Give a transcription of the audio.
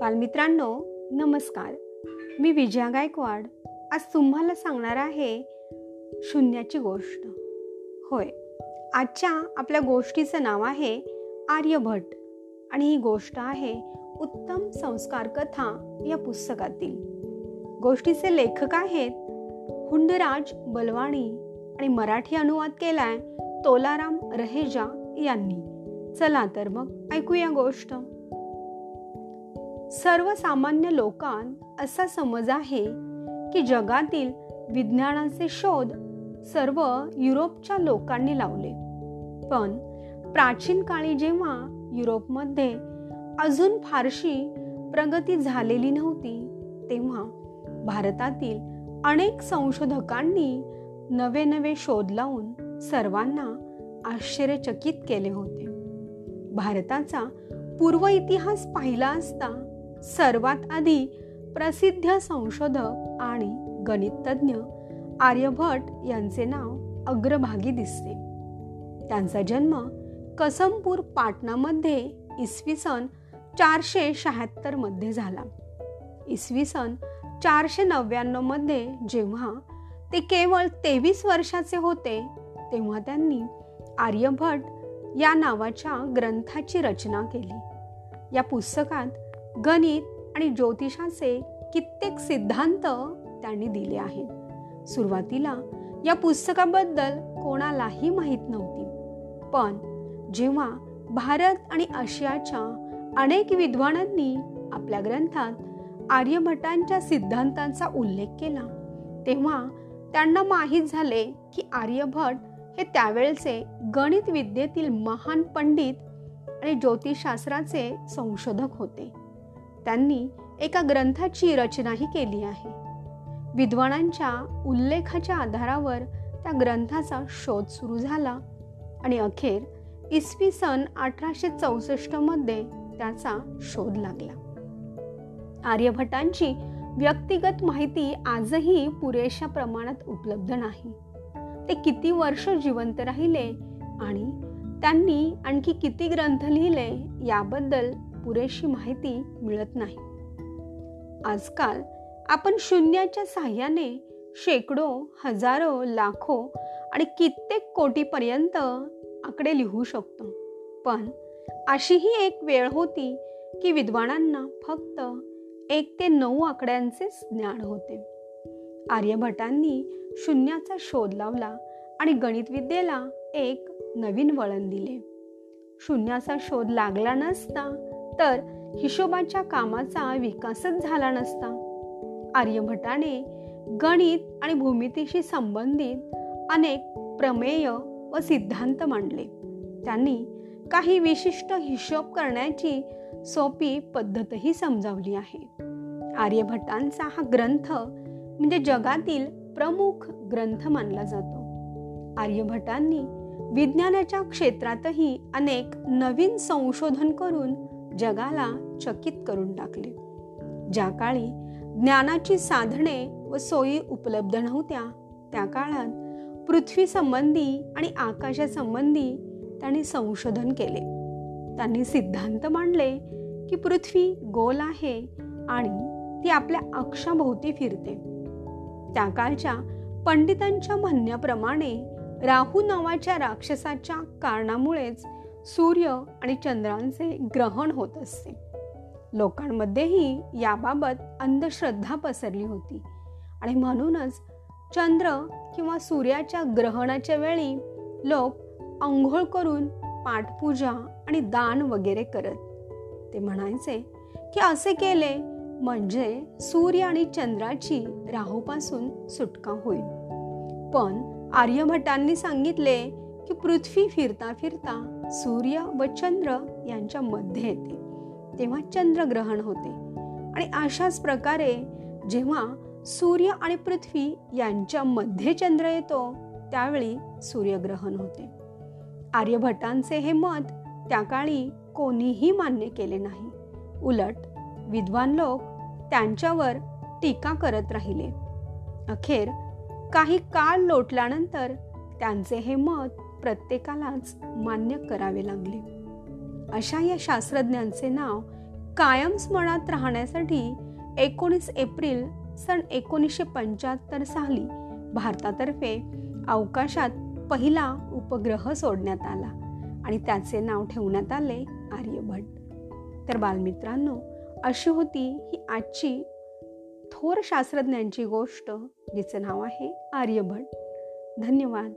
बालमित्रांनो नमस्कार. मी विजया गायकवाड. आज तुम्हाला सांगणार आहे शून्याची गोष्ट. होय आजच्या आपल्या गोष्टीचं नाव आहे आर्यभट आणि ही गोष्ट आहे उत्तम संस्कार कथा या पुस्तकातील. गोष्टीचे लेखक आहेत हुंडराज बलवाणी आणि मराठी अनुवाद केलाय तोलाराम रहेजा यांनी. चला तर मग ऐकूया गोष्ट. सर्वसामान्य लोकांत असा समज आहे की जगातील विज्ञानाचे शोध सर्व युरोपच्या लोकांनी लावले. पण प्राचीन काळी जेव्हा युरोपमध्ये अजून फारशी प्रगती झालेली नव्हती तेव्हा भारतातील अनेक संशोधकांनी नवे नवे शोध लावून सर्वांना आश्चर्यचकित केले होते. भारताचा पूर्व इतिहास पाहिला असता सर्वात आधी प्रसिद्ध संशोधक आणि गणिततज्ञ आर्यभट यांचे नाव अग्रभागी दिसते. त्यांचा जन्म कसमपूर पाटणामध्ये इसवी सन चारशे शहात्तरमध्ये झाला. इसवी सन चारशे नव्याण्णवमध्ये जेव्हा ते केवळ तेवीस वर्षाचे होते तेव्हा त्यांनी आर्यभट या नावाच्या ग्रंथाची रचना केली. या पुस्तकात गणित आणि ज्योतिषाचे कित्येक सिद्धांत त्यांनी दिले आहेत. सुरुवातीला या पुस्तकाबद्दल कोणालाही माहीत नव्हती. पण जेव्हा भारत आणि आशियाच्या अनेक विद्वानांनी आपल्या ग्रंथात आर्यभटांच्या सिद्धांतांचा उल्लेख केला तेव्हा त्यांना माहीत झाले की आर्यभट हे त्यावेळचे गणित विद्येतील महान पंडित आणि ज्योतिषशास्त्राचे संशोधक होते. त्यांनी एका ग्रंथाची रचनाही केली आहे. विद्वानांच्या उल्लेखाच्या आधारावर त्या ग्रंथाचा शोध सुरू झाला आणि अखेर इसवी सन अठराशे चौसष्टमध्ये त्याचा शोध लागला. आर्यभटांची व्यक्तिगत माहिती आजही पुरेशा प्रमाणात उपलब्ध नाही. ते किती वर्ष जिवंत राहिले आणि त्यांनी आणखी किती ग्रंथ लिहिले याबद्दल पुरेशी माहिती मिळत नाही. आजकाल आपण शून्याच्या साह्याने शेकडो हजारो लाखो आणि कित्येक कोटीपर्यंत आकडे लिहू शकतो. पण अशीही एक वेळ होती की विद्वानांना फक्त एक ते नऊ आकड्यांचेच ज्ञान होते. आर्यभटांनी शून्याचा शोध लावला आणि गणितविद्येला एक नवीन वळण दिले. शून्याचा शोध लागला नसता तर हिशोबाच्या कामाचा विकासच झाला नसता. आर्यभटाने गणित आणि भूमितीशी संबंधित अनेक प्रमेय व सिद्धांत मांडले. त्यांनी काही विशिष्ट हिशोब करण्याची सोपी पद्धतही समजावली आहे. आर्यभटांचा हा ग्रंथ म्हणजे जगातील प्रमुख ग्रंथ मानला जातो. आर्यभटांनी विज्ञानाच्या क्षेत्रातही अनेक नवीन संशोधन करून जगाला चकित करून टाकले. ज्या काळी ज्ञानाची साधने व सोयी उपलब्ध नव्हत्या त्या काळात पृथ्वी संबंधी आणि आकाशासंबंधी त्यांनी संशोधन केले. त्यांनी सिद्धांत मांडले की पृथ्वी गोल आहे आणि ती आपल्या अक्षाभोवती फिरते. त्या काळच्या पंडितांच्या म्हणण्याप्रमाणे राहू नावाच्या राक्षसाच्या कारणामुळेच सूर्य आणि चंद्रांचे ग्रहण होत असते. लोकांमध्येही याबाबत अंधश्रद्धा पसरली होती. आणि म्हणूनच चंद्र किंवा सूर्याच्या ग्रहणाच्या वेळी लोक आंघोळ करून पाठपूजा आणि दान वगैरे करत. ते म्हणायचे की असे केले म्हणजे सूर्य आणि चंद्राची राहूपासून सुटका होईल. पण आर्यभटांनी सांगितले की पृथ्वी फिरता फिरता सूर्य व चंद्र यांच्या मध्ये येते. तेव्हा चंद्रग्रहण होते. आणि अशाच प्रकारे जेव्हा सूर्य आणि पृथ्वी यांच्या मध्ये चंद्र येतो त्यावेळी सूर्यग्रहण होते. आर्यभटांचे हे मत त्या काळी कोणीही मान्य केले नाही. उलट विद्वान लोक त्यांच्यावर टीका करत राहिले. अखेर काही काळ लोटल्यानंतर त्यांचे हे मत प्रत्येकालाच मान्य करावे लागले. अशा या शास्त्रज्ञांचे नाव कायम स्मरणात राहण्यासाठी एकोणीस एप्रिल सन एकोणीसशे पंच्याहत्तर साली भारतातर्फे अवकाशात पहिला उपग्रह सोडण्यात आला आणि त्याचे नाव ठेवण्यात आले आर्यभट्ट. तर बालमित्रांनो अशी होती ही आजची थोर शास्त्रज्ञांची गोष्ट जिचं नाव आहे आर्यभट्ट. धन्यवाद.